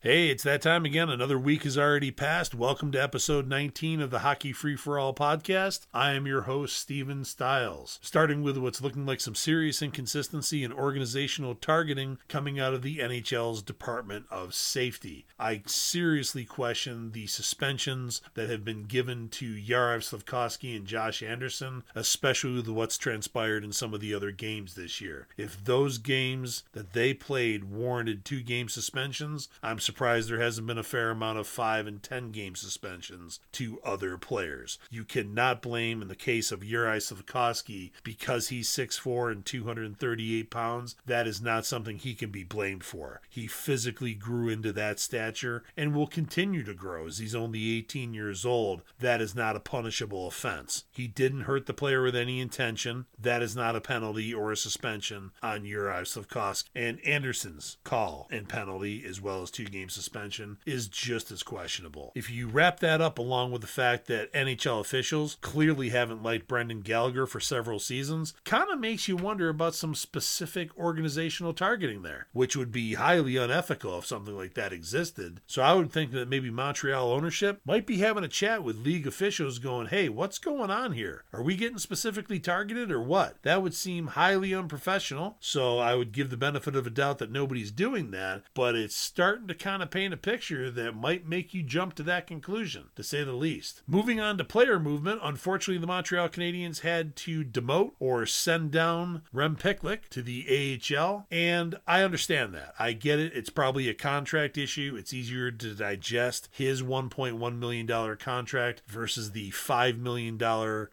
Hey, it's that time again. Another week has already passed. Welcome to episode 19 of the Hockey Free for All podcast. I am your host, Steven Stiles. Starting with what's looking like some serious inconsistency in organizational targeting coming out of the NHL's Department of Safety. I seriously question the suspensions that have been given to Yaroslav Slafkovsky and Josh Anderson, especially with what's transpired in some of the other games this year. If those games that they played warranted two game suspensions, I'm surprised there hasn't been a fair amount of five and ten game suspensions to other players. You cannot blame, in the case of Juraj Slafkovsky, because he's 6'4 and 238 pounds, that is not something he can be blamed for. He physically grew into that stature and will continue to grow as he's only 18 years old. That is not a punishable offense. He didn't hurt the player with any intention. That is not a penalty or a suspension on Juraj Slafkovsky. And Anderson's call and penalty, as well as two game suspension is just as questionable. If you wrap that up along with the fact that NHL officials clearly haven't liked Brendan Gallagher for several seasons, kind of makes you wonder about some specific organizational targeting there, which would be highly unethical if something like that existed. So I would think that maybe Montreal ownership might be having a chat with league officials going, hey, what's going on here? Are we getting specifically targeted or what? That would seem highly unprofessional. So I would give the benefit of a doubt that nobody's doing that, but it's starting to kind of paint a picture that might make you jump to that conclusion, to say the least. Moving on to player movement, unfortunately, the Montreal Canadiens had to demote or send down Rem Pitlick to the AHL, and I understand that. I get it. It's probably a contract issue. It's easier to digest his $1.1 million contract versus the $5 million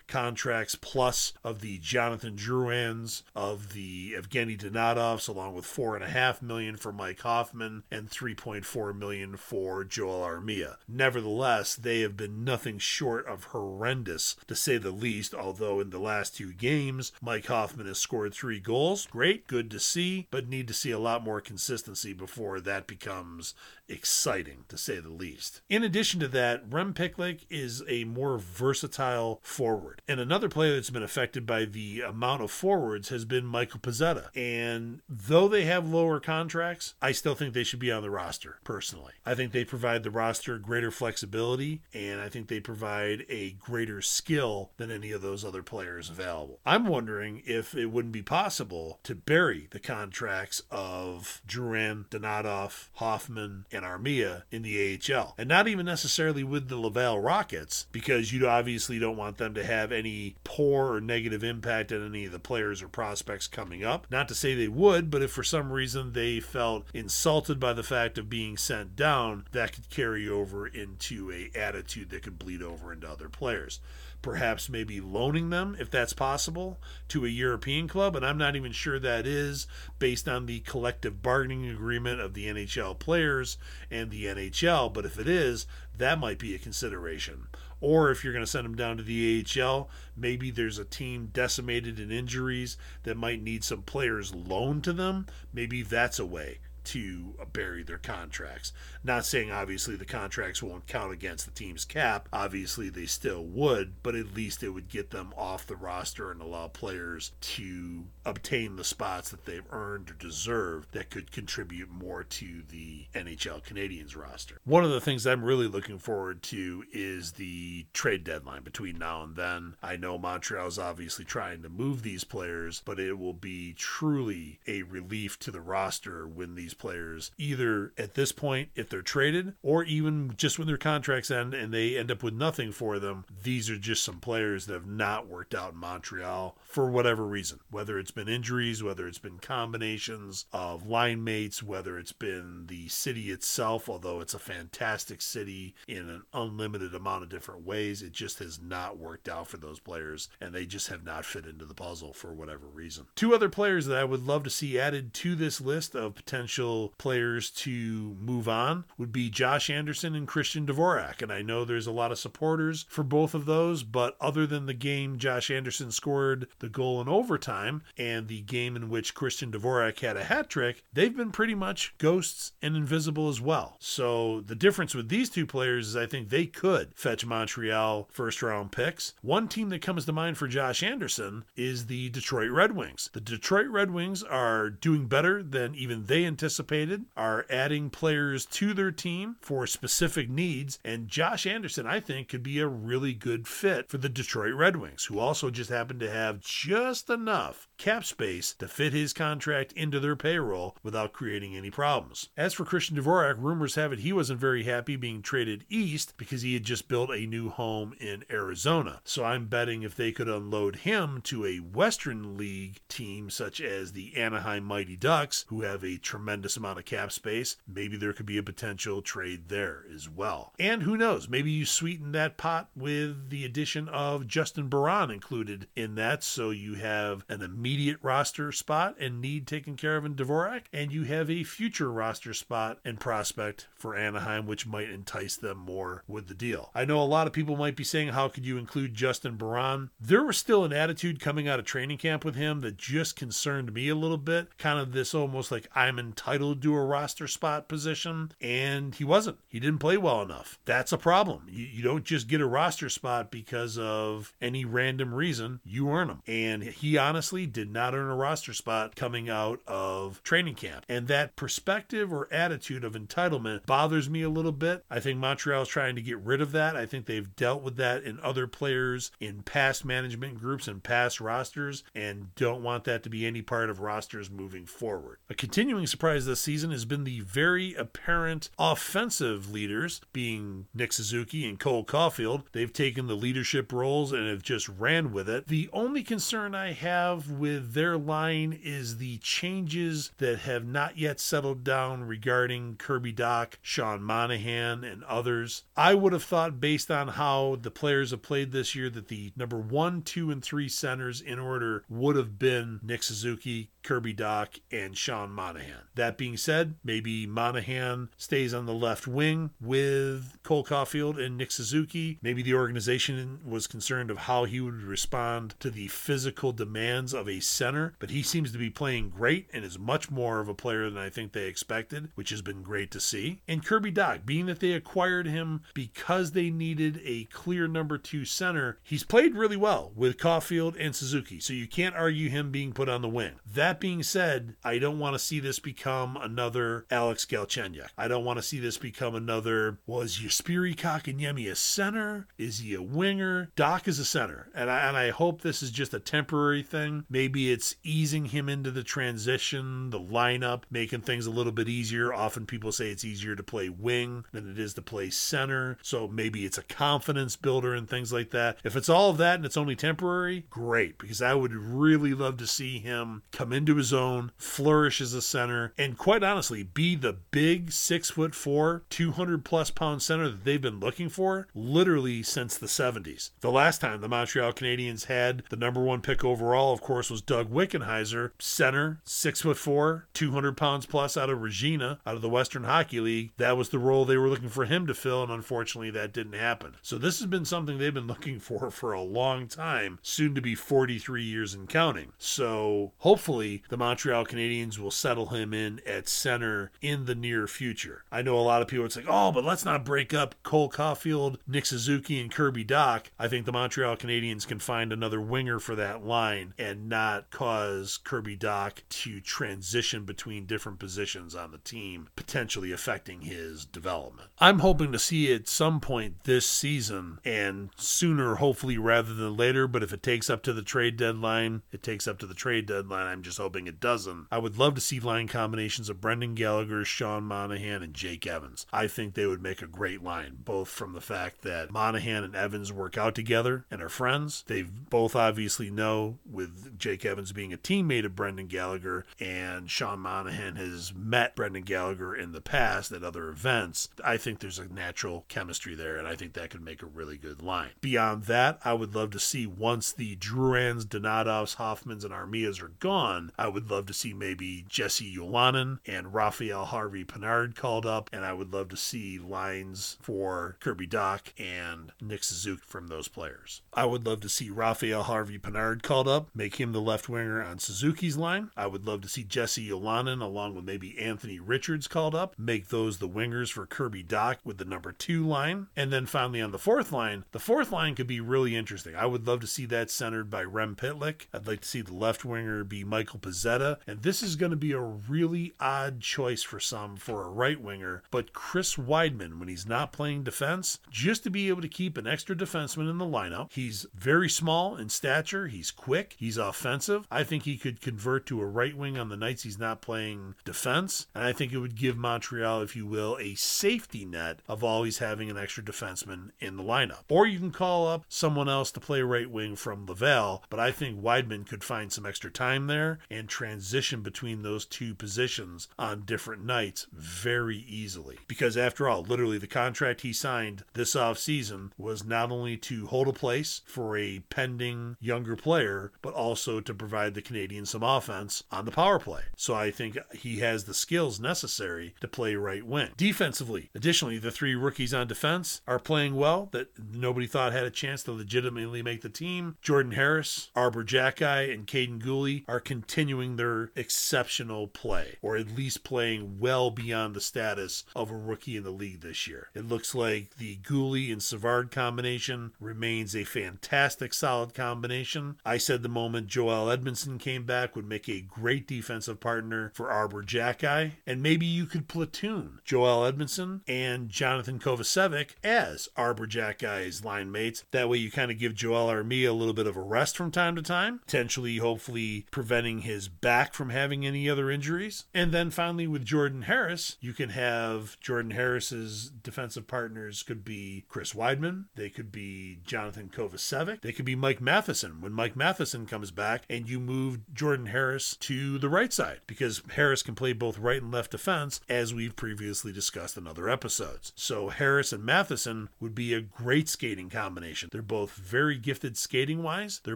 contracts plus of the Jonathan Drouins, of the Evgeny Donatovs, along with 4.5 million for Mike Hoffman and 3.4 1.4 million for Joel Armia. Nevertheless, they have been nothing short of horrendous, to say the least, although in the last two games, Mike Hoffman has scored three goals. Great, good to see, but need to see a lot more consistency before that becomes exciting, to say the least. In addition to that, Rem Pitlick is a more versatile forward. And another player that's been affected by the amount of forwards has been Michael Pezzetta. And though they have lower contracts, I still think they should be on the roster, personally. I think they provide the roster greater flexibility, and I think they provide a greater skill than any of those other players available. I'm wondering if it wouldn't be possible to bury the contracts of Drouin, Donatov, Hoffman, and Armia in the AHL. And not even necessarily with the Laval Rockets, because you obviously don't want them to have any poor or negative impact on any of the players or prospects coming up. Not to say they would, but if for some reason they felt insulted by the fact of being sent down, that could carry over into a attitude that could bleed over into other players perhaps maybe loaning them, if that's possible, to a European club. And I'm not even sure that is based on the collective bargaining agreement of the NHL players and the NHL. But if it is, that might be a consideration. Or if you're going to send them down to the AHL, maybe there's a team decimated in injuries that might need some players loaned to them. Maybe that's a way to bury their contracts. Not saying obviously the contracts won't count against the team's cap. Obviously they still would, but at least it would get them off the roster and allow players to obtain the spots that they've earned or deserve that could contribute more to the NHL Canadiens roster. One of the things I'm really looking forward to is the trade deadline between now and then. I know Montreal is obviously trying to move these players, but it will be truly a relief to the roster when these players either at this point if they're traded or even just when their contracts end and they end up with nothing for them. These are just some players that have not worked out in Montreal for whatever reason, whether it's been injuries, whether it's been combinations of line mates, whether it's been the city itself, although it's a fantastic city in an unlimited amount of different ways, it just has not worked out for those players and they just have not fit into the puzzle for whatever reason. Two other players that I would love to see added to this list of potential players to move on would be Josh Anderson and Christian Dvorak. And I know there's a lot of supporters for both of those, but other than the game Josh Anderson scored the goal in overtime and the game in which Christian Dvorak had a hat trick, they've been pretty much ghosts and invisible as well. So the difference with these two players is I think they could fetch Montreal first round picks. One team that comes to mind for Josh Anderson is the Detroit Red Wings. The Detroit Red Wings are doing better than even they anticipated are adding players to their team for specific needs. And Josh Anderson, I think, could be a really good fit for the Detroit Red Wings, who also just happen to have just enough cap space to fit his contract into their payroll without creating any problems. As for Christian Dvorak, rumors have it he wasn't very happy being traded east because he had just built a new home in Arizona. So I'm betting if they could unload him to a Western League team such as the Anaheim Mighty Ducks, who have a tremendous amount of cap space, maybe there could be a potential trade there as well. And who knows, maybe you sweeten that pot with the addition of Justin Barron included in that, so you have an immediate immediate roster spot and need taken care of in Dvorak, and you have a future roster spot and prospect for Anaheim, which might entice them more with the deal. I know a lot of people might be saying, How could you include Justin Barron? There was still an attitude coming out of training camp with him that just concerned me a little bit. Kind of this almost like I'm entitled to a roster spot position, and he wasn't. He didn't play well enough. That's a problem. You, you don't just get a roster spot because of any random reason, you earn them. And he honestly did not earn a roster spot coming out of training camp. And that perspective or attitude of entitlement bothers me a little bit. I think Montreal is trying to get rid of that. I think they've dealt with that in other players in past management groups and past rosters and don't want that to be any part of rosters moving forward. A continuing surprise this season has been the very apparent offensive leaders, being Nick Suzuki and Cole Caufield. They've taken the leadership roles and have just ran with it. The only concern I have with their line is the changes that have not yet settled down regarding Kirby Dach, Sean Monahan, and others. I would have thought, based on how the players have played this year, that the number one, two, and three centers in order would have been Nick Suzuki, Kirby Dach, and Sean Monahan. That being said, maybe Monahan stays on the left wing with Cole Caufield and Nick Suzuki. Maybe the organization was concerned of how he would respond to the physical demands of a center, but he seems to be playing great and is much more of a player than I think they expected, which has been great to see. And Kirby Dach, being that they acquired him because they needed a clear number two center, he's played really well with Caufield and Suzuki, so you can't argue him being put on the wing. That being said, I don't want to see this become another Alex Galchenyuk. I don't want to see this become another, was Jesperi Kotkaniemi a center? Is he a winger? Dach is a center, and I, and I hope this is just a temporary thing. Maybe it's easing him into the transition, the lineup, making things a little bit easier. Often people say it's easier to play wing than it is to play center, so maybe it's a confidence builder and things like that. If it's all of that and it's only temporary, great, because I would really love to see him come into his own, flourish as a center, and quite honestly, be the big six foot four, 200 plus pound center that they've been looking for literally since the 70s. The last time the Montreal Canadiens had the number one pick overall, of course, was Doug Wickenheiser, center, six foot four, 200 pounds plus out of Regina, out of the Western Hockey League. That was the role they were looking for him to fill, and unfortunately, that didn't happen. So this has been something they've been looking for for a long time, soon to be 43 years and counting. So hopefully, the Montreal Canadiens will settle him in at center in the near future. I know a lot of people would say, oh, but let's not break up Cole Caufield, Nick Suzuki, and Kirby Dach. I think the Montreal Canadiens can find another winger for that line and not cause Kirby Dach to transition between different positions on the team, potentially affecting his development. I'm hoping to see at some point this season and sooner, hopefully, rather than later. But if it takes up to the trade deadline, it takes up to the trade deadline. I'm just hoping it doesn't. I would love to see line combinations of Brendan Gallagher, Sean Monahan, and Jake Evans. I think they would make a great line, both from the fact that Monahan and Evans work out together and are friends. They've both obviously know, with Jake Evans being a teammate of Brendan Gallagher, and Sean Monahan has met Brendan Gallagher in the past at other events. I think there's a natural chemistry there, and I think that could make a really good line. Beyond that, I would love to see once the Drouins, Donadovs, Hoffmans, and Armias are gone, I would love to see maybe Jesse Ylönen and Raphael Harvey Pinard called up, and I would love to see lines for Kirby Dach and Nick Suzuki from those players. I would love to see Raphael Harvey Pinard called up, make him the left winger on Suzuki's line. I would love to see Jesse Ylönen along with maybe Anthony Richards called up, make those the wingers for Kirby Dach with the number two line. And then finally on the fourth line, the fourth line could be really interesting. I would love to see that centered by Rem Pitlick. I'd like to see the left winger be Michael Pezzetta. And this is going to be a really odd choice for some for a right winger, but Chris Wideman, when he's not playing defense, just to be able to keep an extra defenseman in the lineup. He's very small in stature, he's quick, he's offensive. I think he could convert to a right wing on the nights he's not playing defense, and I think it would give Montreal, if you will, a safety net of always having an extra defenseman in the lineup. Or you can call up someone else to play right wing from Laval, but I think Wideman could find some extra time there and transition between those two positions on different nights very easily. Because after all, literally the contract he signed this offseason was not only to hold a place for a pending younger player, but also to provide the Canadiens some offense on the power play. So I think he has the skills necessary to play right wing. Defensively, additionally, the three rookies on defense are playing well that nobody thought had a chance to legitimately make the team. Jordan Harris, Arber Xhekaj, and Kaiden Guhle are continuing their exceptional play, or at least playing well beyond the status of a rookie in the league this year. It looks like the Guhle and Savard combination remains a fantastic, solid combination. I said the moment Joel Edmondson came back would make a great defensive partner for Arber Xhekaj, and maybe you could platoon Joel Edmondson and Jonathan Kovacevic as Arber Xhekaj's line mates. That way you kind of give Joel Armia a little bit of a rest from time to time, potentially, hopefully, preventing his back from having any other injuries. And then finally, with Jordan Harris, you can have Jordan Harris's defensive partners could be Chris Wideman, they could be Jonathan Kovacevic, they could be Mike Matheson. When Mike Matheson comes back and you move Jordan Harris to the right side, because Harris can play both right and left defense, as we've previously discussed in other episodes. So Harris and Matheson would be a great skating combination. They're both very gifted skating wise, they're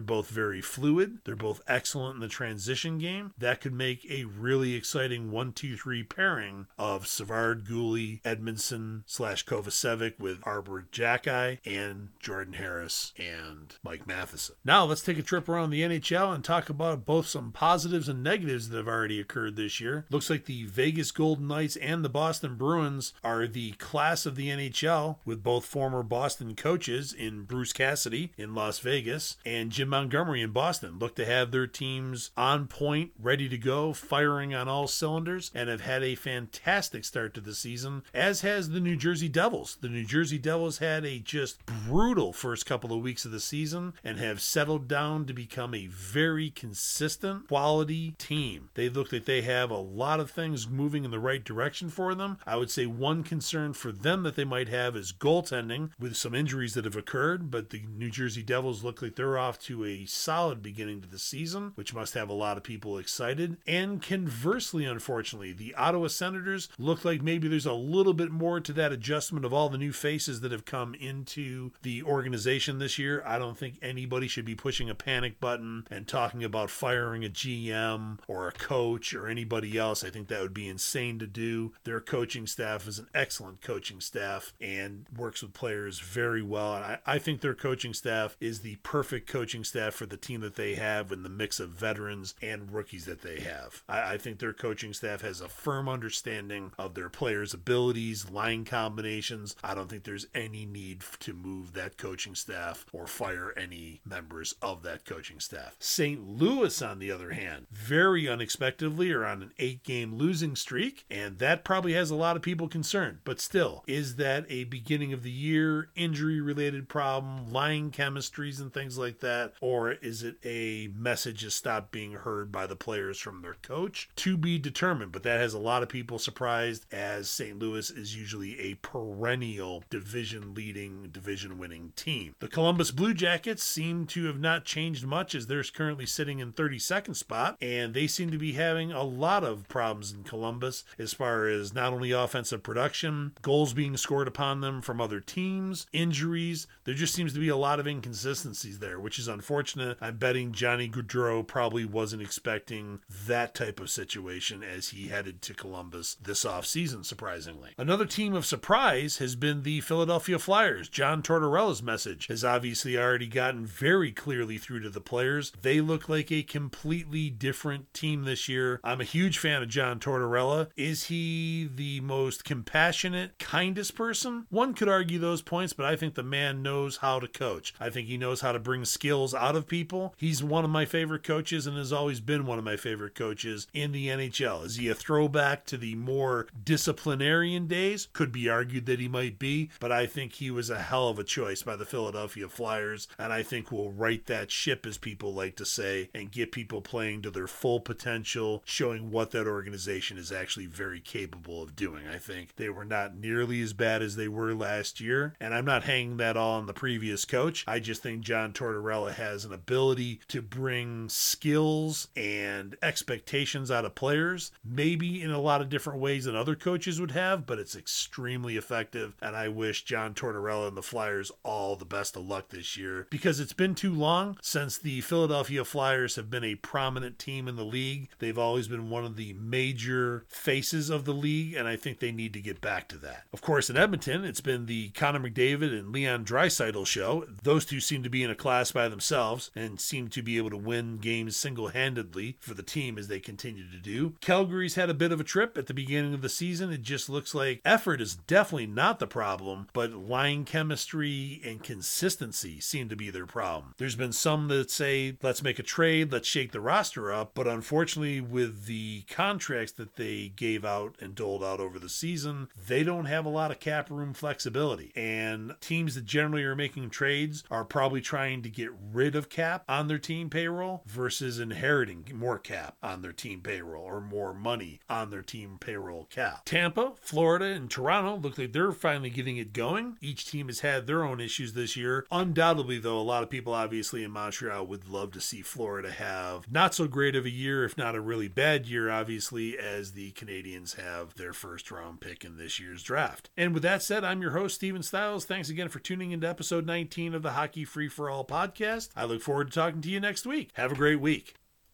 both very fluid, they're both excellent in the transition game. That could make a really exciting one, two, three pairing of Savard, Guhle, Edmondson slash Kovacevic with Arber Xhekaj and Jordan Harris and Mike Matheson. Now let's take a trip around the NHL and talk about both some positives and negatives that have already occurred this year. Looks like the Vegas Golden Knights and the Boston Bruins are the class of the NHL, with both former Boston coaches in Bruce Cassidy in Las Vegas and Jim Montgomery in Boston. Look to have their teams on point, ready to go, firing on all cylinders, and have had a fantastic start to the season, as has the New Jersey Devils. The New Jersey Devils had a just brutal first couple of weeks of the season and have settled down to become a very consistent quality team. They look like they have a lot of things moving in the right direction for them. I would say one concern for them that they might have is goaltending with some injuries that have occurred, but the New Jersey Devils look like they're off to a solid beginning to the season, which must have a lot of people excited. And conversely, unfortunately, the Ottawa Senators look like maybe there's a little bit more to that adjustment of all the new faces that have come into the organization this year. I don't think anybody should be pushing a panic button and talking about firing a GM or a coach or anybody else. I think that would be insane to do. Their coaching staff is an excellent coaching staff and works with players very well. And I, I think their coaching staff is the perfect coaching staff for the team that they have and the mix of veterans and rookies that they have. I, I think their coaching staff has a firm understanding of their players' abilities, line combinations. I don't think there's any need to move that coaching staff or fire any members of that coaching staff. St. Louis, on the other hand, very unexpectedly are on an eight game losing streak, and that probably has a lot of people concerned. But still, is that a beginning of the year injury related problem, line chemistries, and things like that? Or is it a message to stop being heard by the players from their coach? To be determined, but that has a lot of people surprised as St. Louis is usually a perennial division leading, division winning team. The Columbus Blue Jackets seem to have not changed much as they're currently sitting in 32nd spot, and they seem to be having a lot of problems in Columbus as far as not only offensive production, goals being scored upon them from other teams, injuries. There just seems to be a lot of inconsistencies there, which is unfortunate. I'm betting Johnny Gaudreau probably wasn't expecting that type of situation as he headed to Columbus this offseason, surprisingly. Another team of surprise has been the Philadelphia Flyers. John Tortorella's message has obviously already gotten very clearly through to the players. They look like a completely different team this year. I'm a huge fan of John Tortorella. Is he the most compassionate, kindest person? One could argue those points, but I think the man knows how to coach. I think he knows how to bring skills out of people. He's one of my favorite coaches and has always been one of my favorite coaches in the NHL? Is he a throwback to the more disciplinarian days? Could be argued that he might be, but I think he was a hell of a choice by the Philadelphia Flyers, and I think we'll right that ship, as people like to say, and get people playing to their full potential, showing what that organization is actually very capable of doing. I think they were not nearly as bad as they were last year, and I'm not hanging that all on the previous coach. I just think John Tortorella has an ability to bring skills and expectations out of players, maybe in a lot of different ways than other coaches would have, but it's extremely effective. And I wish John Tortorella and the Flyers all the best of luck this year because it's been too long since the Philadelphia Flyers have been a prominent team in the league. They've always been one of the major faces of the league, and I think they need to get back to that. Of course, in Edmonton, it's been the Connor McDavid and Leon Draisaitl show. Those two seem to be in a class by themselves and seem to be able to win games single handedly for the team as they continue to do. Calgary's had a bit of a trip at the beginning of the season. It just looks like effort is definitely not the problem, but line chemistry and consistency seem to be their problem. There's been some that say, let's make a trade, let's shake the roster up, but unfortunately, with the contracts that they gave out and doled out over the season, they don't have a lot of cap room flexibility. And teams that generally are making trades are probably trying to get rid of cap on their team payroll versus inheriting more cap on their team payroll or more money on their team payroll cap. Tampa, Florida, and Toronto look like they're finally getting it going. Each team has had their own issues this year. Undoubtedly, though, a lot of people obviously in Montreal would love to see Florida have not so great of a year, if not a really bad year, obviously, as the Canadiens have their first round pick in this year's draft. And with that said, I'm your host, Steven Stiles. Thanks again for tuning into episode 19 of the Hockey Free for All podcast. I look forward to talking to you next week. Have a great week.